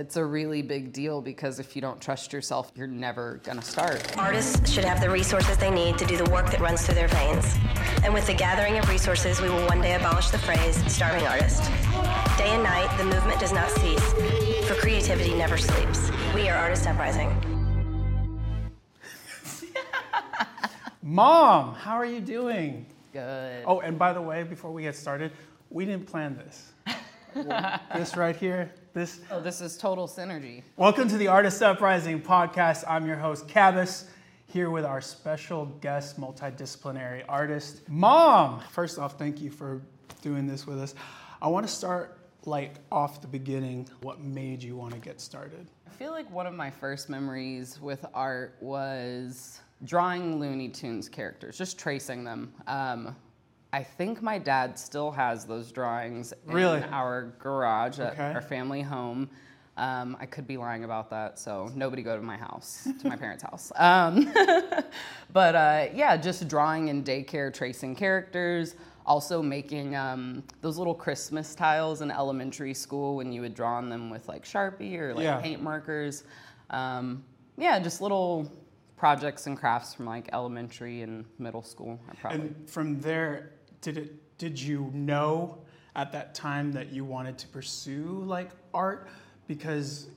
it's a really big deal because if you don't trust yourself, you're never gonna start. Artists should have the resources they need to do the work that runs through their veins. And with the gathering of resources, we will one day abolish the phrase starving artist. Day and night, the movement does not cease, for creativity never sleeps. We are Artist Uprising. Mom, how are you doing? Good. Oh, and by the way, before we get started, we didn't plan this. This right here, this. Oh, this is total synergy. Welcome to the Artist Uprising podcast. I'm your host, Cabas, here with our special guest, multidisciplinary artist, Mom. First off, thank you for doing this with us. I want to start like off the beginning. What made you want to get started? I feel like one of my first memories with art was drawing Looney Tunes characters, just tracing them. Um, I think my dad still has those drawings Really? in our garage at Okay. our family home. Um, I could be lying about that, so nobody go to my house, to my parents' house. Um, but uh, yeah, just drawing in daycare, tracing characters, also making um, those little Christmas tiles in elementary school when you would draw on them with like Sharpie or like Yeah. paint markers. Um, yeah, just little projects and crafts from like elementary and middle school. Probably. And from there, did it? Did you know at that time that you wanted to pursue like art? Because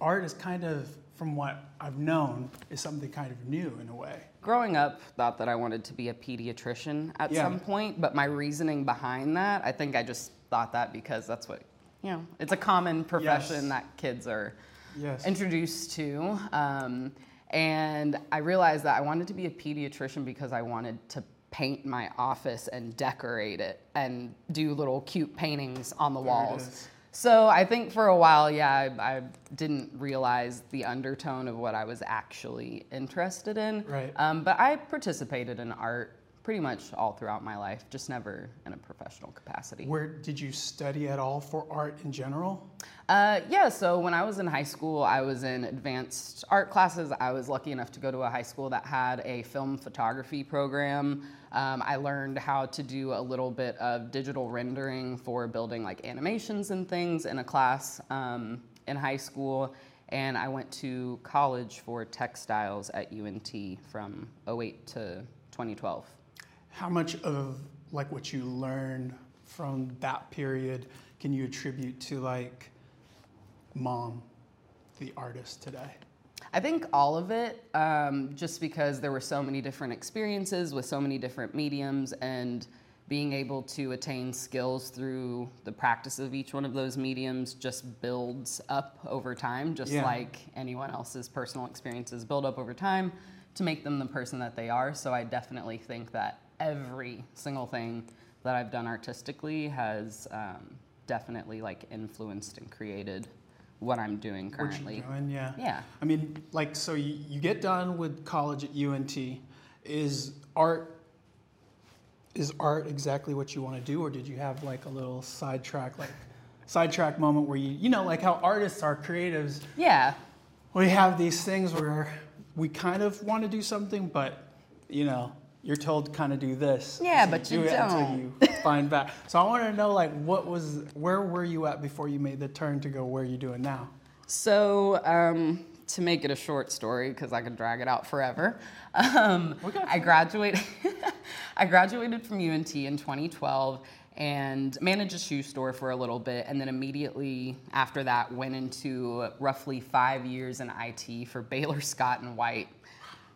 art is kind of, from what I've known, is something kind of new in a way. Growing up, thought that I wanted to be a pediatrician at Yeah. some point, but my reasoning behind that, I think I just thought that because that's what, you know, it's a common profession Yes. that kids are Yes. introduced to. Um, and I realized that I wanted to be a pediatrician because I wanted to paint my office and decorate it and do little cute paintings on the There walls. So I think for a while, yeah, I, I didn't realize the undertone of what I was actually interested in. Right. Um, but I participated in art pretty much all throughout my life, just never in a professional capacity. Where did you study at all for art in general? Uh, yeah, so when I was in high school, I was in advanced art classes. I was lucky enough to go to a high school that had a film photography program. Um, I learned how to do a little bit of digital rendering for building like animations and things in a class um, in high school. And I went to college for textiles at UNT from 08 to 2012. How much of like what you learned from that period can you attribute to like mom, the artist today? I think all of it, um, just because there were so many different experiences with so many different mediums and being able to attain skills through the practice of each one of those mediums just builds up over time, just Yeah. like anyone else's personal experiences build up over time to make them the person that they are. So I definitely think that every single thing that I've done artistically has um, definitely like influenced and created what I'm doing What currently. you're doing, yeah. Yeah. I mean, like, so you, you get done with college at UNT. Is art is art exactly what you want to do, or did you have like a little sidetrack, like sidetrack moment where you, you know, like how artists are creatives, Yeah. we have these things where we kind of want to do something, but you know, you're told to kind of do this. Yeah, So but you do it until you find back. So I want to know, like, what was, where were you at before you made the turn to go where you're doing now? So, um, to make it a short story, because I could drag it out forever, um, I graduated. I graduated from UNT in 2012 and managed a shoe store for a little bit, and then immediately after that went into roughly five years in IT for Baylor Scott and White.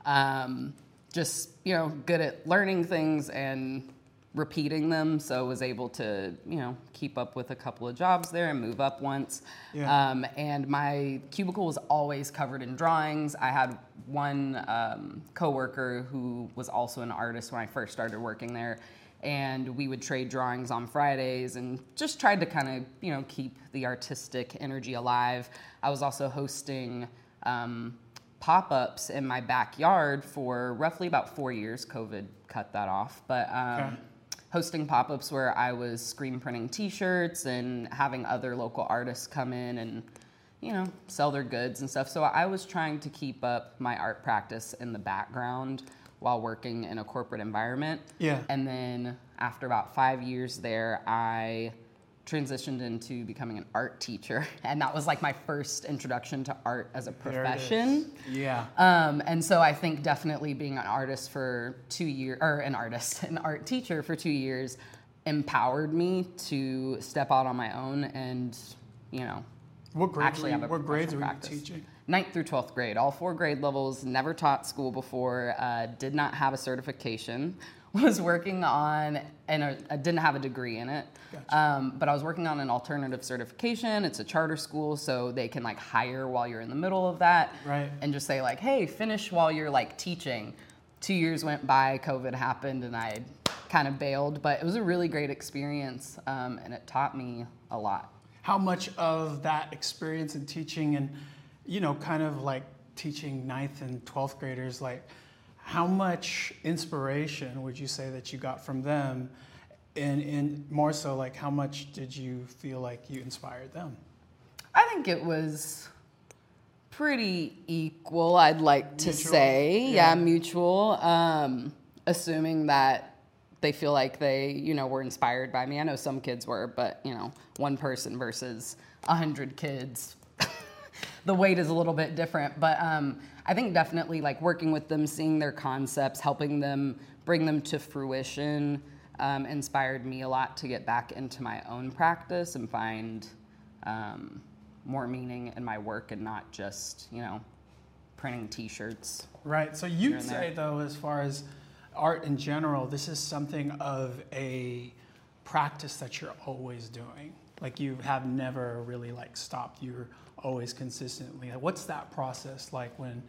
Um, just you know, good at learning things and repeating them, so was able to you know keep up with a couple of jobs there and move up once. Yeah. Um, and my cubicle was always covered in drawings. I had one um, coworker who was also an artist when I first started working there, and we would trade drawings on Fridays and just tried to kind of you know keep the artistic energy alive. I was also hosting. Um, pop-ups in my backyard for roughly about four years covid cut that off but um, Okay. hosting pop-ups where I was screen printing T-shirts and having other local artists come in and you know sell their goods and stuff. So I was trying to keep up my art practice in the background while working in a corporate environment. Yeah. And then after about five years there, I transitioned into becoming an art teacher, and that was like my first introduction to art as a profession. Yeah. Um, and so I think definitely being an artist for two years, or an artist, an art teacher for two years, empowered me to step out on my own and, you know, What grades actually were you, have a what grades were you practice. teaching? Ninth through 12th grade, all four grade levels, never taught school before, uh, did not have a certification, was working on, and I didn't have a degree in it, um, but I was working on an alternative certification. It's a charter school, so they can like hire while you're in the middle of that. Right. And just say, like, hey, finish while you're like teaching. Two years went by, COVID happened, and I kind of bailed, but it was a really great experience, um, and it taught me a lot. How much of that experience in teaching and, you know, kind of like teaching ninth and 12th graders, like how much inspiration would you say that you got from them? And, and more so, like how much did you feel like you inspired them? I think it was pretty equal, I'd like to Mutual? say. Yeah. Yeah, mutual. Um, assuming that they feel like they, you know, were inspired by me. I know some kids were, but, you know, one person versus a hundred kids. the weight is a little bit different, but um, I think definitely like working with them, seeing their concepts, helping them bring them to fruition, um, inspired me a lot to get back into my own practice and find um, more meaning in my work and not just you know printing T-shirts. Right. So you'd say, though, as far as art in general, this is something of a practice that you're always doing. Like you have never really like stopped. You're always consistently. What's that process like when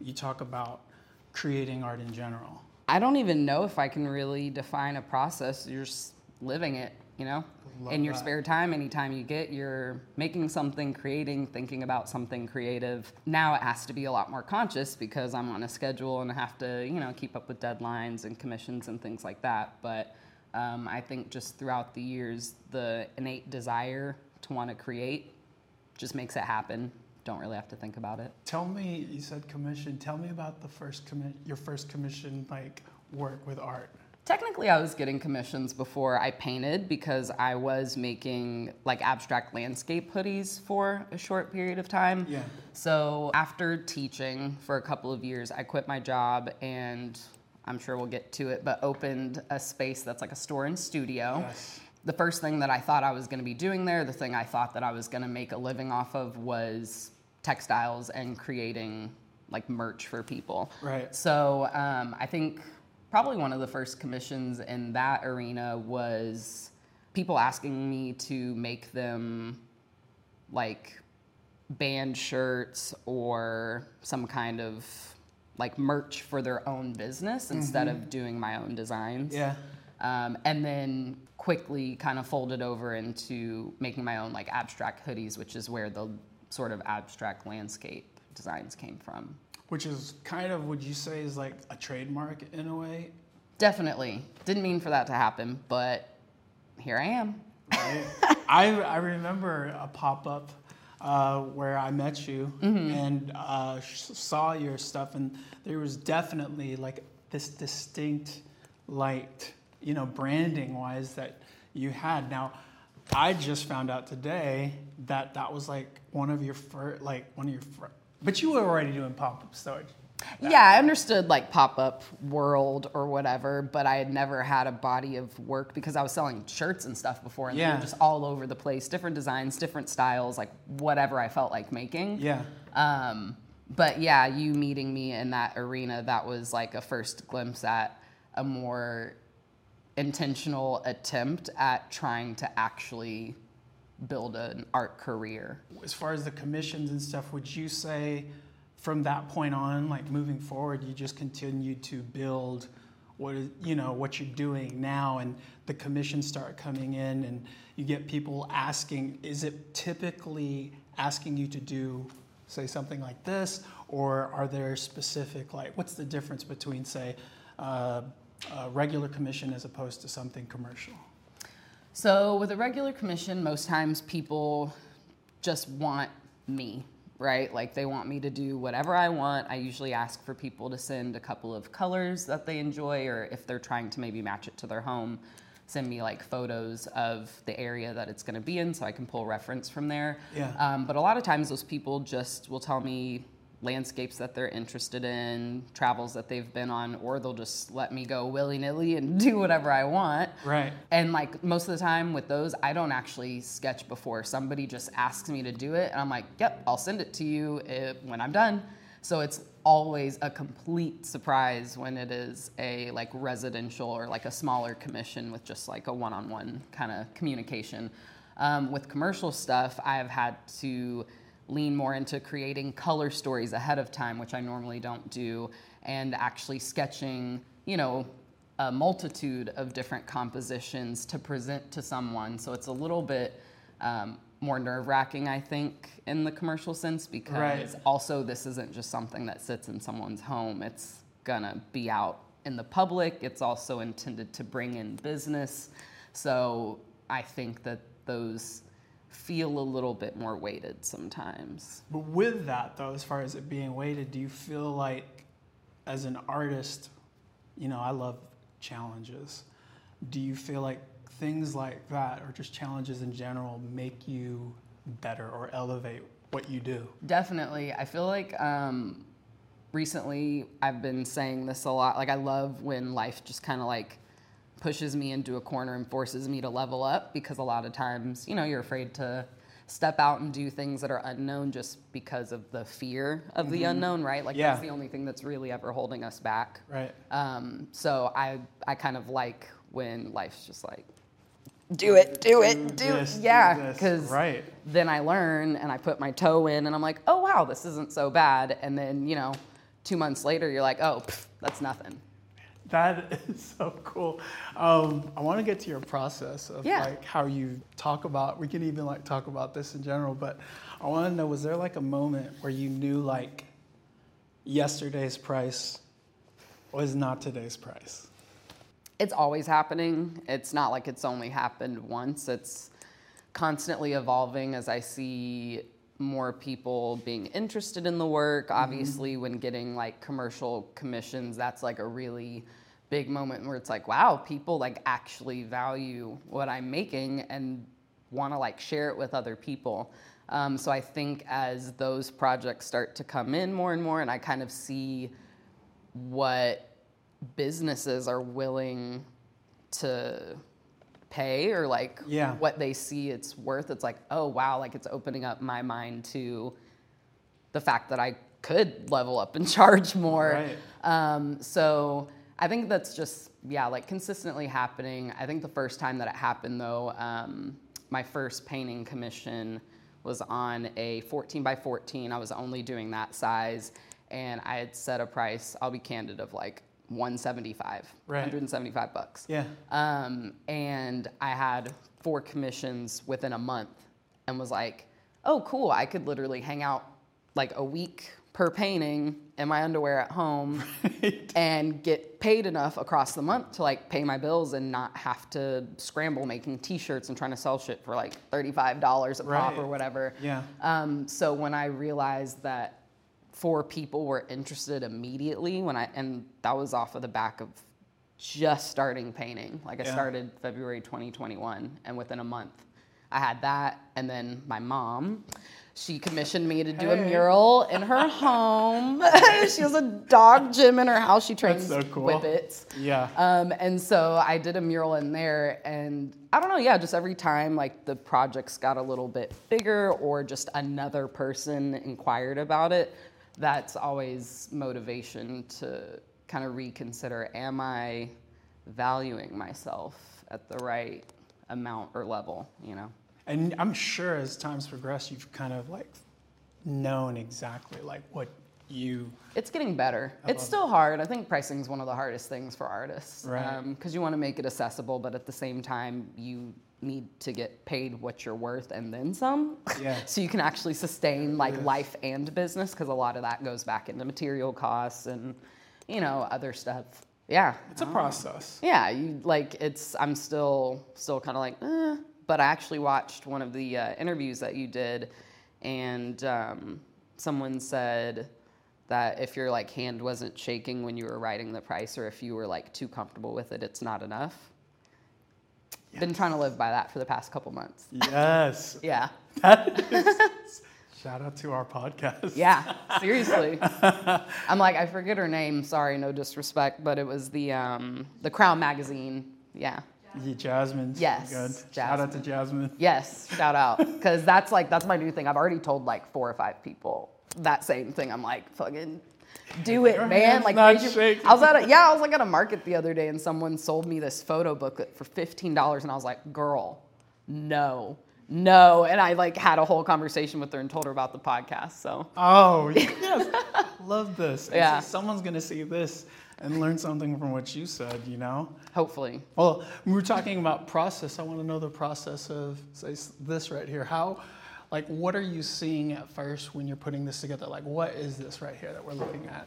you talk about creating art in general? I don't even know if I can really define a process. You're just living it, you know. Love in your that. spare time, anytime you get, you're making something, creating, thinking about something creative. Now it has to be a lot more conscious because I'm on a schedule and I have to, you know, keep up with deadlines and commissions and things like that. But um, I think just throughout the years, the innate desire to want to create just makes it happen. Don't really have to think about it. Tell me, you said commission. Tell me about the first commi- your first commission like work with art. Technically, I was getting commissions before I painted because I was making like abstract landscape hoodies for a short period of time. Yeah. So after teaching for a couple of years, I quit my job and I'm sure we'll get to it, but opened a space that's like a store and studio. Yes. The first thing that I thought I was going to be doing there, the thing I thought that I was going to make a living off of was textiles and creating like merch for people. Right. So um, I think probably one of the first commissions in that arena was people asking me to make them like band shirts or some kind of like merch for their own business instead of doing my own designs. Yeah. Um, and then quickly kind of folded over into making my own like abstract hoodies, which is where the sort of abstract landscape designs came from. Which is kind of, would you say, is like a trademark in a way? Definitely. Didn't mean for that to happen, but here I am. Right? I, I remember a pop up uh, where I met you and uh, sh- saw your stuff, and there was definitely like this distinct light, you know, branding wise that you had. Now, I just found out today that that was like one of your first, like one of your first, but you were already doing pop up storage. Yeah, I understood like pop up world or whatever, but I had never had a body of work because I was selling shirts and stuff before, and they were just all over the place, different designs, different styles, like whatever I felt like making. Yeah. Um, but yeah, you meeting me in that arena, that was like a first glimpse at a more intentional attempt at trying to actually build an art career. as far as the commissions and stuff, would you say from that point on, like moving forward, you just continue to build what you know what you're doing now, and the commissions start coming in, and you get people asking, is it typically asking you to do, say, something like this, or are there specific like what's the difference between say uh, a regular commission as opposed to something commercial? So with a regular commission, most times people just want me, right? Like they want me to do whatever I want. I usually ask for people to send a couple of colors that they enjoy, or if they're trying to maybe match it to their home, send me like photos of the area that it's going to be in so I can pull reference from there. Yeah. Um, but a lot of times those people just will tell me landscapes that they're interested in, travels that they've been on, or they'll just let me go willy nilly and do whatever I want. Right. And like most of the time with those, I don't actually sketch before. Somebody just asks me to do it, and I'm like, yep, I'll send it to you when I'm done. So it's always a complete surprise when it is a like residential or like a smaller commission with just like a one-on-one kind of communication. Um, with commercial stuff, I've had to lean more into creating color stories ahead of time, which I normally don't do, and actually sketching, you know, a multitude of different compositions to present to someone. So it's a little bit um, more nerve wracking, I think, in the commercial sense, because Right. also this isn't just something that sits in someone's home. It's gonna be out in the public. It's also intended to bring in business. So I think that those feel a little bit more weighted sometimes. But with that, though, as far as it being weighted, do you feel like, as an artist, you know, I love challenges. Do you feel like things like that, or just challenges in general, make you better or elevate what you do? Definitely. I feel like um, recently I've been saying this a lot. Like, I love when life just kind of like pushes me into a corner and forces me to level up because a lot of times, you know, you're afraid to step out and do things that are unknown just because of the fear of the unknown, right? Like, Yeah. that's the only thing that's really ever holding us back. Right. Um, so I, I kind of like when life's just like, do it, do it, do this, it. do Yeah, because Right. then I learn and I put my toe in and I'm like, oh wow, this isn't so bad. And then you know, two months later, you're like, oh, pff, that's nothing. That is so cool. Um, I want to get to your process of Yeah. like how you talk about. We can even like talk about this in general, but I want to know: was there like a moment where you knew like yesterday's price was not today's price? It's always happening. It's not like it's only happened once. It's constantly evolving as I see more people being interested in the work. Obviously, when getting like commercial commissions, that's like a really big moment where it's like, wow, people like actually value what I'm making and want to like share it with other people. Um, so I think as those projects start to come in more and more, and I kind of see what businesses are willing to pay or like Yeah. what they see it's worth it's like oh wow like it's opening up my mind to the fact that i could level up and charge more Right. um, so i think that's just yeah like consistently happening i think the first time that it happened though um, my first painting commission was on a 14 by 14 i was only doing that size and i had set a price i'll be candid of like 175 Right. 175 bucks Yeah. um, and I had four commissions within a month and was like, oh, cool. I could literally hang out like a week per painting in my underwear at home and get paid enough across the month to like pay my bills and not have to scramble making t-shirts and trying to sell shit for like $35 a pop or whatever. Yeah. Um, so when I realized that four people were interested immediately, when I and that was off of the back of just starting painting. Like I Yeah. started February 2021, and within a month, I had that. And then my mom, she commissioned me to do a mural in her home. she has a dog gym in her house. She trains so cool. whippets. Yeah. Um, and so I did a mural in there, and I don't know, yeah, just every time like the projects got a little bit bigger or just another person inquired about it, that's always motivation to kind of reconsider am I valuing myself at the right amount or level, you know? And I'm sure as times progress, you've kind of like known exactly like what you. It's getting better. It's still hard. I think pricing is one of the hardest things for artists. Right. Um, because you want to make it accessible, but at the same time, you need to get paid what you're worth and then some. Yeah. so you can actually sustain like life and business because a lot of that goes back into material costs and, you know, other stuff. Yeah. It's a process. Yeah, you like it's. I'm still still kind of like, eh. but I actually watched one of the uh, interviews that you did, and um, someone said that if your like hand wasn't shaking when you were writing the price, or if you were like too comfortable with it, it's not enough. Been trying to live by that for the past couple months. Yes. Yeah. Shout out to our podcast. Yeah, seriously. I'm like, I forget her name. Sorry, no disrespect, but it was the um, the Crown magazine. Yeah. Yeah, Jasmine. Yes, Good. Shout out to Jasmine. Jasmine. Yes, shout out. Because that's like that's my new thing. I've already told like four or five people that same thing. I'm like, fucking do it, Your man. Like I was at a, yeah, I was like at a market the other day and someone sold me this photo booklet for fifteen dollars and I was like, girl, no. No, and I like had a whole conversation with her and told her about the podcast. So Oh, yes. Love this. And Yeah. so someone's to see this and learn something from what you said, you know? hopefully, Well, we were talking about process. I want to know the process of, say, this right here. How, like, what are you seeing at first when you're putting this together? Like, what is this right here that we're looking at?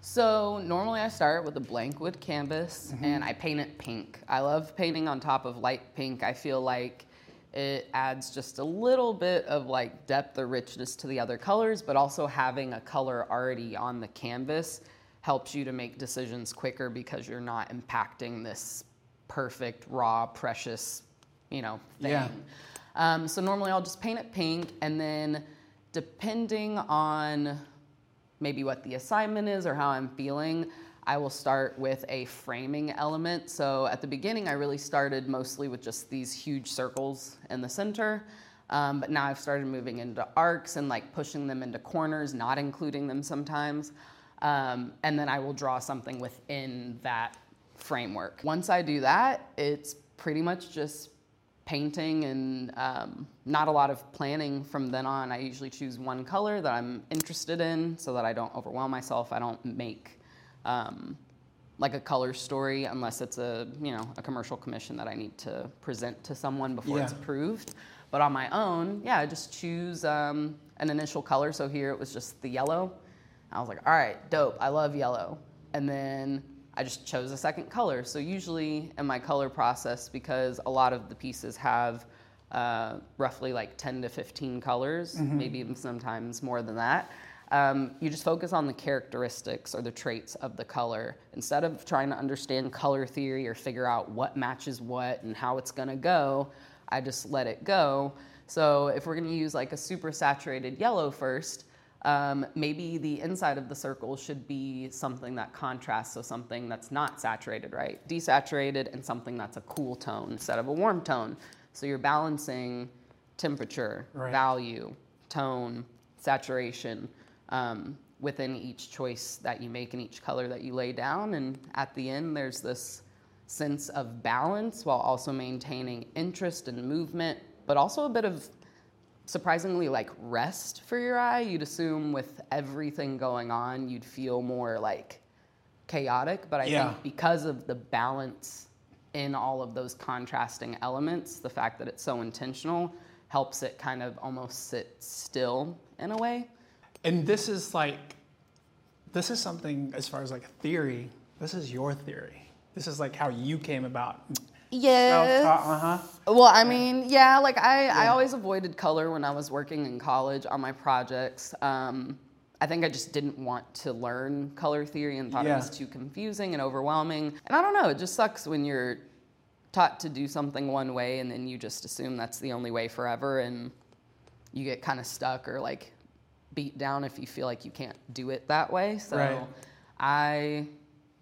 So normally I start with a blank wood canvas mm-hmm. and I paint it pink. I love painting on top of light pink. I feel like it adds just a little bit of like depth or richness to the other colors, but also having a color already on the canvas helps you to make decisions quicker because you're not impacting this perfect, raw, precious, you know, thing. Yeah. Um, so normally I'll just paint it pink and then depending on maybe what the assignment is or how I'm feeling, I will start with a framing element. So at the beginning, I really started mostly with just these huge circles in the center. Um, but now I've started moving into arcs and like pushing them into corners, not including them sometimes. Um, and then I will draw something within that framework. Once I do that, it's pretty much just painting and um, not a lot of planning from then on. I usually choose one color that I'm interested in so that I don't overwhelm myself. I don't make um, like a color story unless it's a you know a commercial commission that I need to present to someone before it's approved. But on my own, yeah, I just choose um, an initial color. So here it was just the yellow. I was like, all right, dope. I love yellow. And then I just chose a second color. So usually in my color process, because a lot of the pieces have uh, roughly like 10 to 15 colors, maybe even sometimes more than that. Um, you just focus on the characteristics or the traits of the color instead of trying to understand color theory or figure out what matches what and how it's going to go. I just let it go. So if we're going to use like a super saturated yellow first, um, maybe the inside of the circle should be something that contrasts, so something that's not saturated, right? Desaturated and something that's a cool tone instead of a warm tone. So you're balancing temperature, Right. value, tone, saturation um, within each choice that you make in each color that you lay down. And at the end, there's this sense of balance while also maintaining interest and movement, but also a bit of surprisingly like rest for your eye. You'd assume with everything going on, you'd feel more like chaotic, but I Yeah. think because of the balance in all of those contrasting elements, the fact that it's so intentional helps it kind of almost sit still in a way. And this is like, this is something as far as like theory. This is your theory. This is like how you came about. Yes. Uh huh. Well, I mean, yeah, like I, I always avoided color when I was working in college on my projects. Um, I think I just didn't want to learn color theory and thought Yeah. it was too confusing and overwhelming. And I don't know, it just sucks when you're taught to do something one way and then you just assume that's the only way forever and you get kind of stuck or like beat down if you feel like you can't do it that way. So Right. I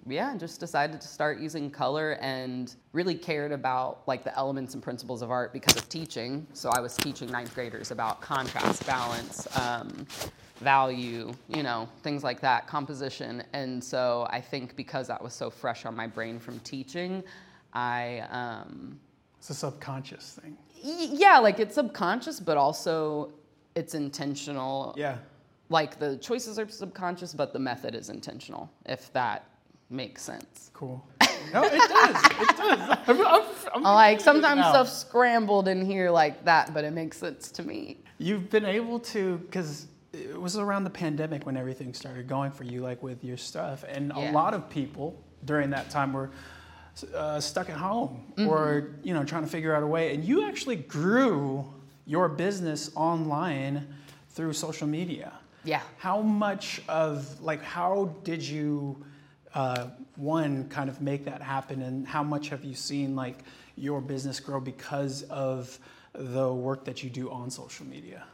yeah, just decided to start using color and really cared about like the elements and principles of art because of teaching. So I was teaching ninth graders about contrast, balance, um, value, you know, things like that, composition. And so I think because that was so fresh on my brain from teaching, I um, It's a subconscious thing. y- yeah, like it's subconscious, but also it's intentional Yeah. like the choices are subconscious, but the method is intentional, if that makes sense. Cool. No, it does. It does. I'm, I'm, I'm Like sometimes now. stuff's scrambled in here like that, but it makes sense to me. You've been able to, because it was around the pandemic when everything started going for you, like with your stuff. And Yeah. a lot of people during that time were uh, stuck at home or, you know, trying to figure out a way. And you actually grew your business online through social media. Yeah. How much of, like, how did you uh, one kind of make that happen, and how much have you seen like your business grow because of the work that you do on social media?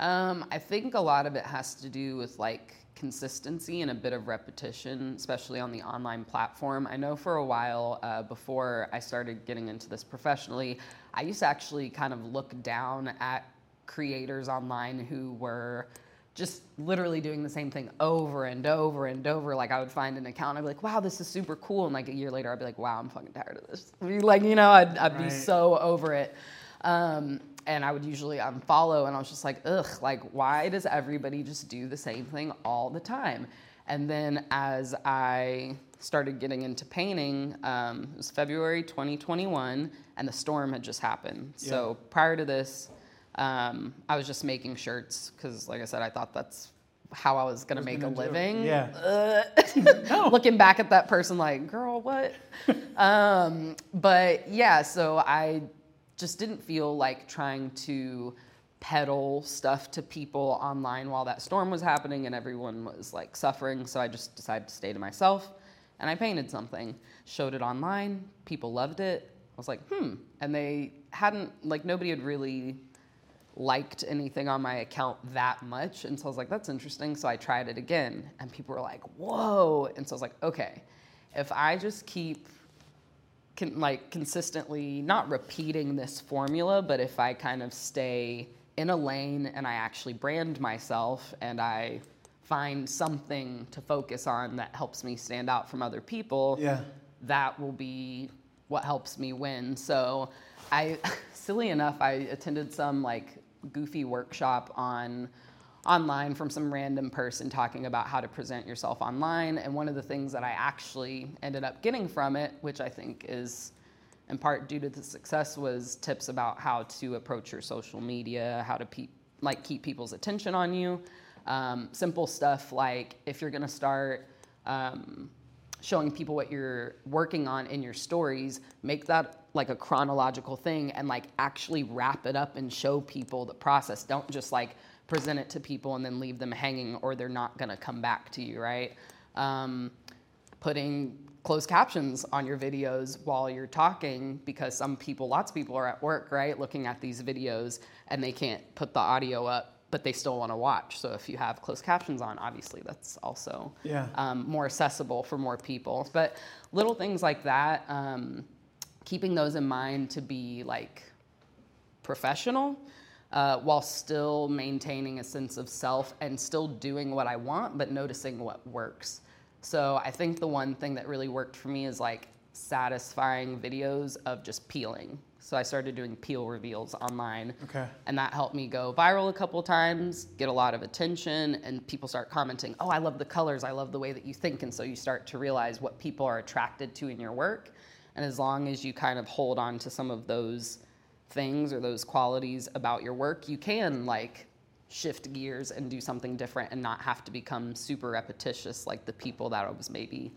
Um, I think a lot of it has to do with like consistency and a bit of repetition, especially on the online platform. I know for a while uh, before I started getting into this professionally, I used to actually kind of look down at creators online who were just literally doing the same thing over and over and over. Like I would find an account, I'd be like, "Wow, this is super cool," and like a year later, I'd be like, "Wow, I'm fucking tired of this." Like you know, I'd, I'd right. be so over it. Um, and I would usually unfollow, and I was just like, "Ugh, like why does everybody just do the same thing all the time?" And then as I started getting into painting, um, it was February 2021, and the storm had just happened. Yeah. So prior to this um, I was just making shirts because, like I said, I thought that's how I was gonna make a living. Yeah. Uh, Looking back at that person, like, girl, what? um, but yeah, so I just didn't feel like trying to peddle stuff to people online while that storm was happening and everyone was like suffering. So I just decided to stay to myself and I painted something, showed it online. People loved it. I was like, hmm. And they hadn't, like, nobody had really liked anything on my account that much. And so I was like, that's interesting. So I tried it again, and people were like, whoa. And so I was like, okay, if I just keep con- like consistently not repeating this formula, but if I kind of stay in a lane and I actually brand myself and I find something to focus on that helps me stand out from other people, yeah. that will be what helps me win. So I, silly enough, I attended some like goofy workshop on online from some random person talking about how to present yourself online. And one of the things that I actually ended up getting from it, which I think is in part due to the success, was tips about how to approach your social media, how to pe- like keep people's attention on you. Um, simple stuff like if you're going to start um, showing people what you're working on in your stories, make that like a chronological thing and like actually wrap it up and show people the process. Don't just like present it to people and then leave them hanging or they're not gonna come back to you, right? Um, putting closed captions on your videos while you're talking because some people, lots of people are at work, right, looking at these videos and they can't put the audio up but they still want to watch. So if you have closed captions on, obviously that's also yeah. um, more accessible for more people. But little things like that, um, keeping those in mind to be like professional. Uh, while still maintaining a sense of self and still doing what I want, but noticing what works. So I think the one thing that really worked for me is like satisfying videos of just peeling. So I started doing peel reveals online. Okay. And that helped me go viral a couple times, get a lot of attention, and people start commenting, oh, I love the colors, I love the way that you think. And so you start to realize what people are attracted to in your work. And as long as you kind of hold on to some of those things or those qualities about your work, you can like shift gears and do something different and not have to become super repetitious like the people that I was maybe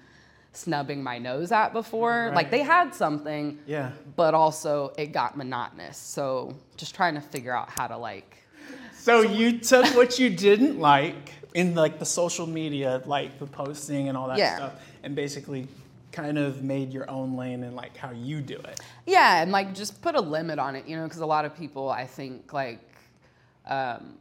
snubbing my nose at before. Right. Like they had something, yeah, but also it got monotonous. So just trying to figure out how to like. So you took what you didn't like in like the social media, like the posting and all that yeah. stuff, and basically kind of made your own lane and like how you do it. Yeah, and like just put a limit on it, you know, because a lot of people I think like. Um,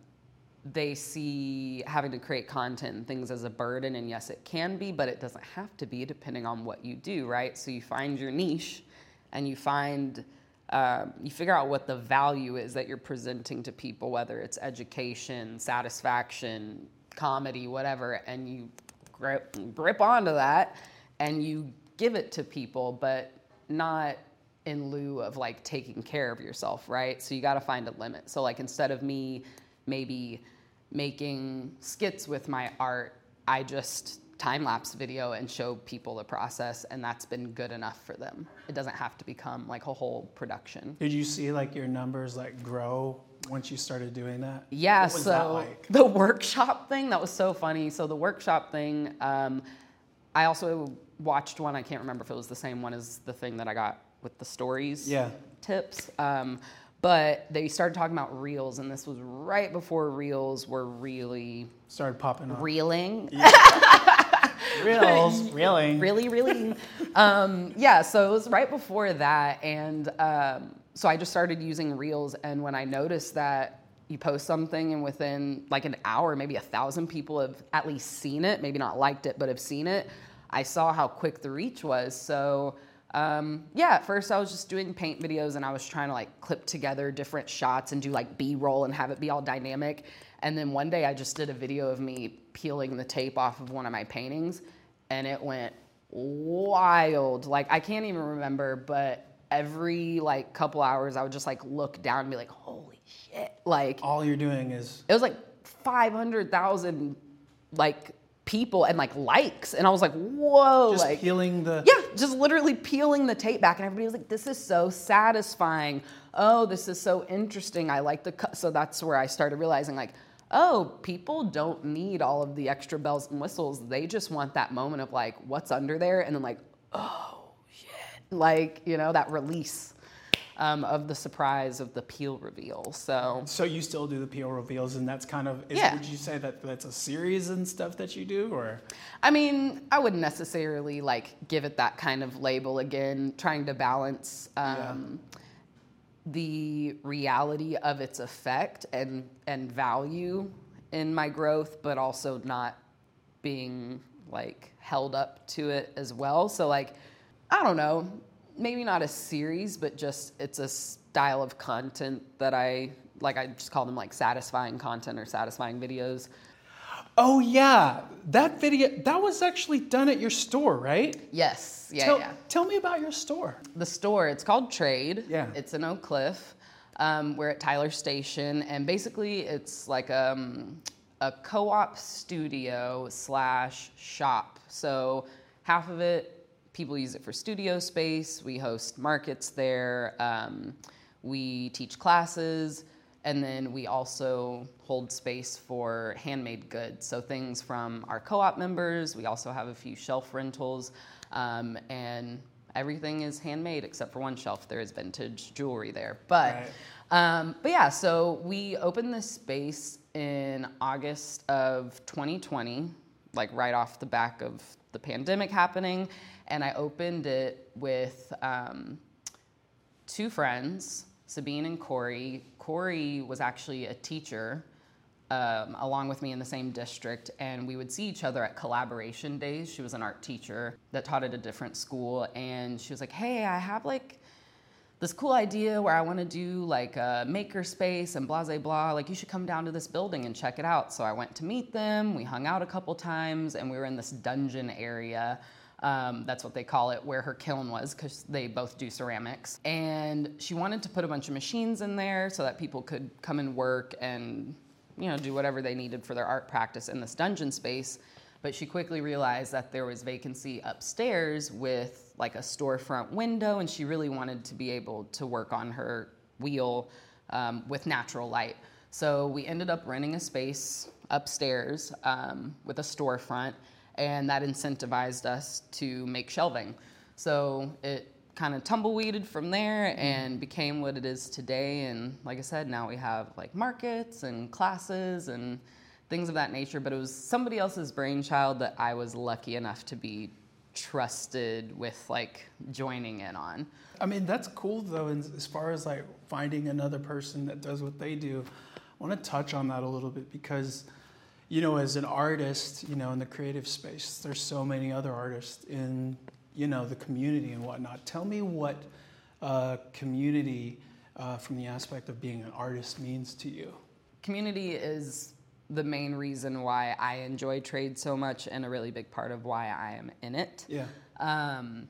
they see having to create content and things as a burden and yes it can be but it doesn't have to be depending on what you do right? So you find your niche and you find um, you figure out what the value is that you're presenting to people whether it's education satisfaction comedy whatever and you grip, grip onto that and you give it to people but not in lieu of like taking care of yourself right? So you got to find a limit. So like instead of me maybe making skits with my art, I just time lapse video and show people the process, and that's been good enough for them. It doesn't have to become like a whole production. Did you see like your numbers like grow once you started doing that? Yeah. so like? the workshop thing that was so funny. So the workshop thing, um, I also watched one. I can't remember if it was the same one as the thing that I got with the stories. Yeah. Tips. Um, but they started talking about reels, and this was right before reels were really started popping up. Reeling. Yeah. Reels, reeling. really, really. um, yeah, so it was right before that, and um, so I just started using Reels, and when I noticed that you post something and within like an hour, maybe a thousand people have at least seen it, maybe not liked it, but have seen it. I saw how quick the reach was. So um, yeah, at first I was just doing paint videos and I was trying to like clip together different shots and do like B roll and have it be all dynamic. And then one day I just did a video of me peeling the tape off of one of my paintings and it went wild. Like I can't even remember, but every like couple hours I would just like look down and be like, holy shit. Like All you're doing is it was like 500,000 like people and like likes and I was like, whoa, just like peeling the. yeah, just literally peeling the tape back, and everybody was like, "This is so satisfying. Oh, this is so interesting. I like the cut." So that's where I started realizing, like, oh, people don't need all of the extra bells and whistles. They just want that moment of like, what's under there, and then like, oh shit, like you know that release um, of the surprise of the peel reveal. So So you still do the peel reveals, and that's kind of. Is, Yeah. Would you say that that's a series and stuff that you do, or? I mean, I wouldn't necessarily like give it that kind of label again, trying to balance um, the reality of its effect and and value in my growth, but also not being like held up to it as well. So like, I don't know, maybe not a series, but just it's a style of content that I like. I just call them like satisfying content or satisfying videos. Oh yeah, that video that was actually done at your store, right? Yes, yeah, tell, yeah. tell me about your store. the store. It's called Trade. Yeah. It's in Oak Cliff. Um, we're at Tyler Station, and basically it's like um, a co-op studio slash shop. So half of it, people use it for studio space. We host markets there. Um, we teach classes. And then we also hold space for handmade goods. So things from our co op members. We also have a few shelf rentals. Um, and everything is handmade except for one shelf. There is vintage jewelry there. But, Right. um, but yeah, so we opened this space in August of 2020, like right off the back of the pandemic happening. And I opened it with. Um, two friends, Sabine and Corey. Corey was actually a teacher um, along with me in the same district, and we would see each other at collaboration days. She was an art teacher that taught at a different school, and she was like, Hey, I have like this cool idea where I want to do like a maker space and blah, blah, blah. Like, you should come down to this building and check it out. So I went to meet them. We hung out a couple times, and we were in this dungeon area. Um, that's what they call it, where her kiln was, because they both do ceramics. And she wanted to put a bunch of machines in there so that people could come and work and, you know, do whatever they needed for their art practice in this dungeon space. But she quickly realized that there was vacancy upstairs with like a storefront window, and she really wanted to be able to work on her wheel um, with natural light. So we ended up renting a space upstairs um, with a storefront, and that incentivized us to make shelving. So it kind of tumbleweeded from there and became what it is today. And like I said, now we have like markets and classes and things of that nature. But it was somebody else's brainchild that I was lucky enough to be trusted with like joining in on. I mean, that's cool though, as far as like finding another person that does what they do. I want to touch on that a little bit because, you know, as an artist, you know, in the creative space, there's so many other artists in, you know, the community and whatnot. Tell me what uh, community, uh, from the aspect of being an artist, means to you. community is the main reason why I enjoy trade so much and a really big part of why I am in it. Yeah. Um,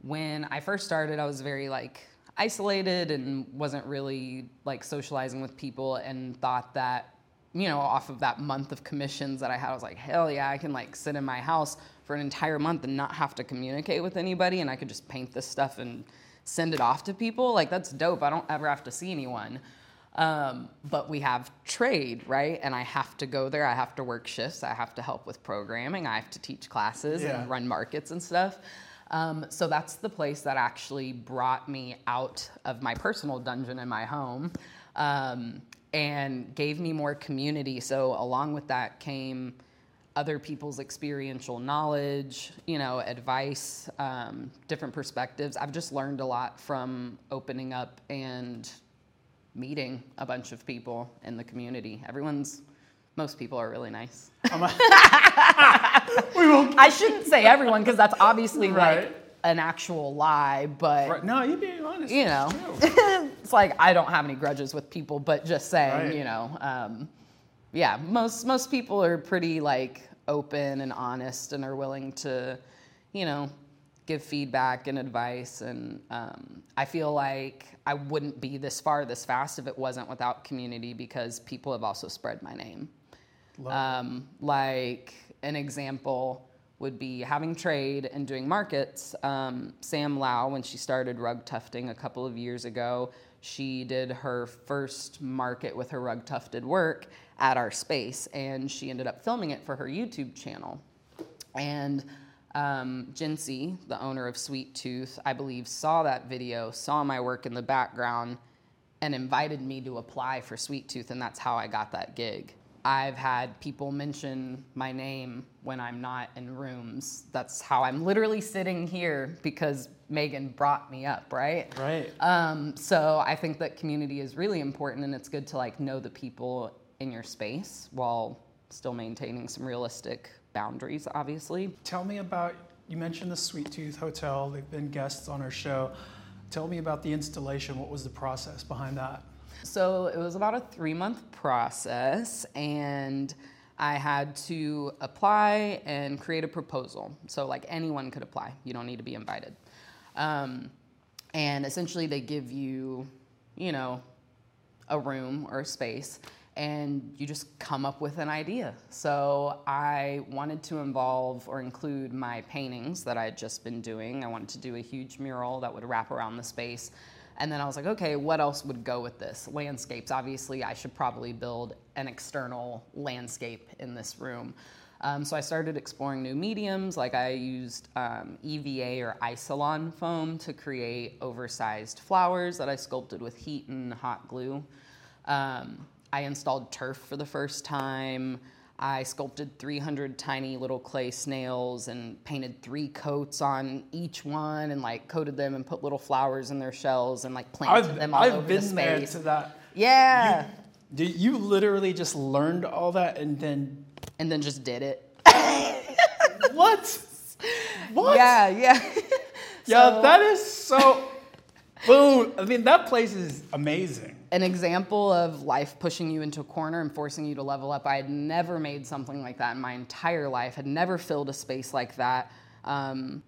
when I first started, I was very like isolated and wasn't really like socializing with people and thought that, you know, off of that month of commissions that I had, I was like, hell yeah, I can like sit in my house for an entire month and not have to communicate with anybody and I could just paint this stuff and send it off to people. Like that's dope. I don't ever have to see anyone. Um, but we have trade, right? And I have to go there. I have to work shifts. I have to help with programming. I have to teach classes Yeah. and run markets and stuff. Um, so that's the place that actually brought me out of my personal dungeon in my home um, and gave me more community. So along with that came other people's experiential knowledge, you know, advice, um, different perspectives. I've just learned a lot from opening up and meeting a bunch of people in the community. Everyone's, most people are really nice. I shouldn't say everyone because that's obviously Right. like an actual lie, but Right. No, you being honest. you know, It's it's like I don't have any grudges with people, but just saying, Right. you know, um, yeah, most most people are pretty like open and honest and are willing to, you know, give feedback and advice. And um, I feel like I wouldn't be this far this fast if it wasn't without community because people have also spread my name. Um, like an example would be having trade and doing markets. Um, Sam Lau, when she started rug tufting a couple of years ago, she did her first market with her rug tufted work at our space, and she ended up filming it for her YouTube channel. And um, Jencey, the owner of Sweet Tooth, I believe, saw that video, saw my work in the background, and invited me to apply for Sweet Tooth, and that's how I got that gig. I've had people mention my name when I'm not in rooms. That's how I'm literally sitting here because Megan brought me up, right? Right. Um, so I think that community is really important, and it's good to like know the people in your space while still maintaining some realistic boundaries, obviously. Tell me about, you mentioned the Sweet Tooth Hotel. They've been guests on our show. Tell me about the installation. What was the process behind that? So it was about a three month process, and I had to apply and create a proposal. So, like anyone could apply, you don't need to be invited. Um, and essentially, they give you, you know, a room or a space and you just come up with an idea. So I wanted to involve or include my paintings that I had just been doing. I wanted to do a huge mural that would wrap around the space. And then I was like, okay, what else would go with this? Landscapes. Obviously, I should probably build an external landscape in this room. Um, so I started exploring new mediums, like I used um, EVA or Isolon foam to create oversized flowers that I sculpted with heat and hot glue. Um, I installed turf for the first time. I sculpted 300 tiny little clay snails and painted three coats on each one and like coated them and put little flowers in their shells and like planted them all I've over been the there to that. yeah. Do you literally just learned all that and then and then just did it. what? What? Yeah, yeah. Yeah, So- that is so. Boom. I mean, that place is amazing. An example of life pushing you into a corner and forcing you to level up. I had never made something like that in my entire life. Had never filled a space like that, um,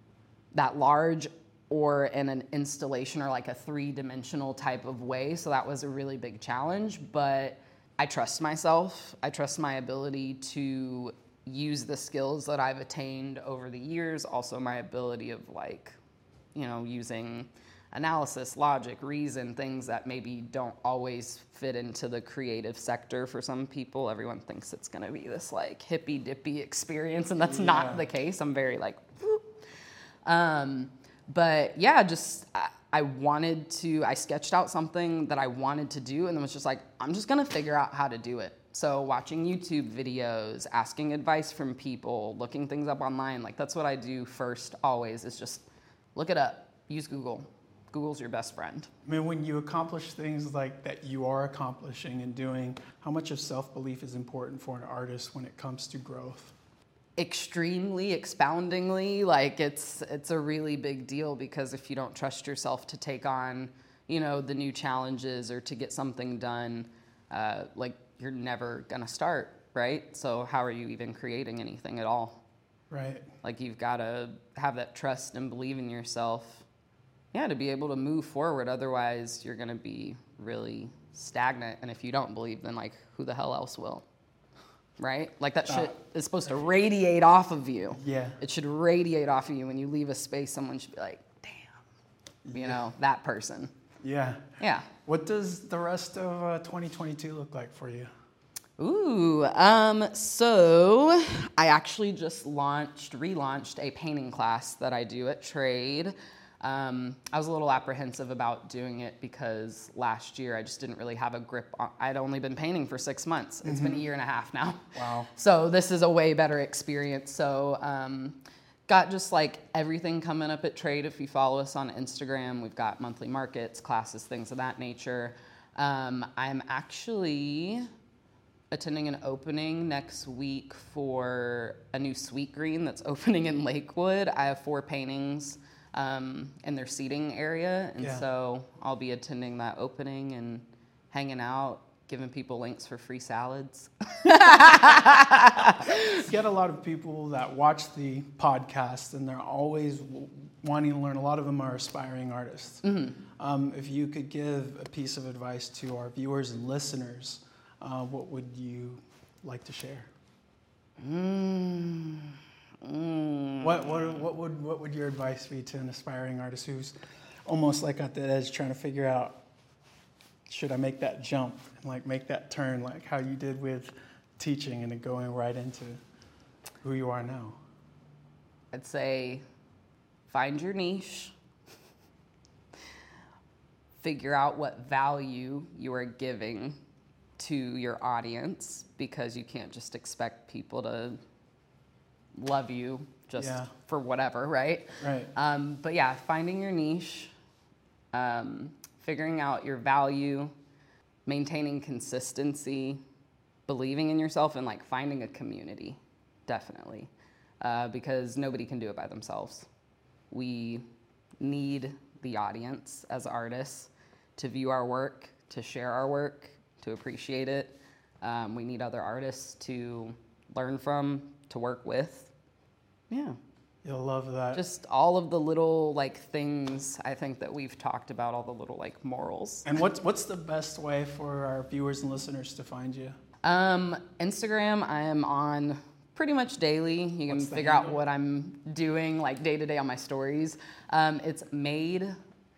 that large, or in an installation or like a three-dimensional type of way. So that was a really big challenge. But I trust myself. I trust my ability to use the skills that I've attained over the years. Also, my ability of like, you know, using analysis, logic, reason, things that maybe don't always fit into the creative sector for some people. Everyone thinks it's going to be this like hippy dippy experience, and that's Yeah. not the case. I'm very like, um, but yeah, just I, I wanted to. I sketched out something that I wanted to do, and then was just like, I'm just going to figure out how to do it. So watching YouTube videos, asking advice from people, looking things up online, like that's what I do first always is just look it up, use Google. Google's your best friend. I mean, when you accomplish things like that you are accomplishing and doing, how much of self belief is important for an artist when it comes to growth? Extremely expoundingly, like it's it's a really big deal because if you don't trust yourself to take on, you know, the new challenges or to get something done, uh, like you're never gonna start, right? So how are you even creating anything at all? Right. Like you've got to have that trust and believe in yourself. Yeah, to be able to move forward. Otherwise, you're going to be really stagnant. And if you don't believe, then like who the hell else will? Right? Like that shit is supposed to radiate off of you. Yeah. It should radiate off of you when you leave a space. Someone should be like, damn, you know, that person. Yeah. Yeah. What does the rest of uh, 2022 look like for you? Ooh, um, so I actually just launched, relaunched a painting class that I do at Trade. Um, I was a little apprehensive about doing it because last year I just didn't really have a grip. On, I'd only been painting for six months. It's mm-hmm. been a year and a half now. Wow. So this is a way better experience. So um, got just like everything coming up at Trade. If you follow us on Instagram, we've got monthly markets, classes, things of that nature. Um, I'm actually attending an opening next week for a new Sweetgreen that's opening in Lakewood. I have four paintings um, in their seating area, and yeah. so I'll be attending that opening and hanging out, giving people links for free salads. Get a lot of people that watch the podcast, and they're always wanting to learn. A lot of them are aspiring artists. Mm-hmm. Um, if you could give a piece of advice to our viewers and listeners, uh, what would you like to share? Mm. Mm. What, what, what, would, what would your advice be to an aspiring artist who's almost like at the edge trying to figure out should I make that jump and like make that turn like how you did with teaching and going right into who you are now? I'd say find your niche, figure out what value you are giving to your audience because you can't just expect people to love you just yeah. for whatever, right? Right. Um, but yeah, finding your niche, um, figuring out your value, maintaining consistency, believing in yourself, and like finding a community, definitely, uh, because nobody can do it by themselves. We need the audience as artists to view our work, to share our work, to appreciate it. Um, we need other artists to learn from, to work with. Yeah. You'll love that. Just all of the little like things I think that we've talked about, all the little like morals. And what's what's the best way for our viewers and listeners to find you? Um, Instagram, I am on pretty much daily. You can figure out what I'm doing like day to day on my stories. Um, it's made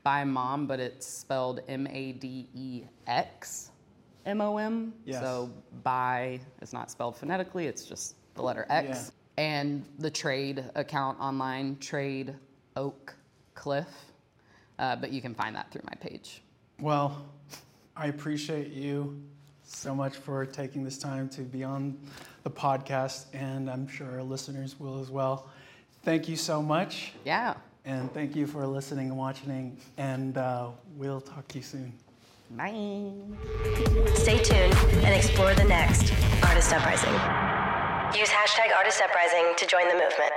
by mom, but it's spelled M A D E X M O M. So by is not spelled phonetically. It's just the letter X. Yeah and the trade account online, Trade Oak Cliff. Uh, but you can find that through my page. Well, I appreciate you so much for taking this time to be on the podcast, and I'm sure our listeners will as well. Thank you so much. Yeah. And thank you for listening and watching, and uh, we'll talk to you soon. Bye. Stay tuned and explore the next Artist Uprising. Use hashtag Artist Uprising to join the movement.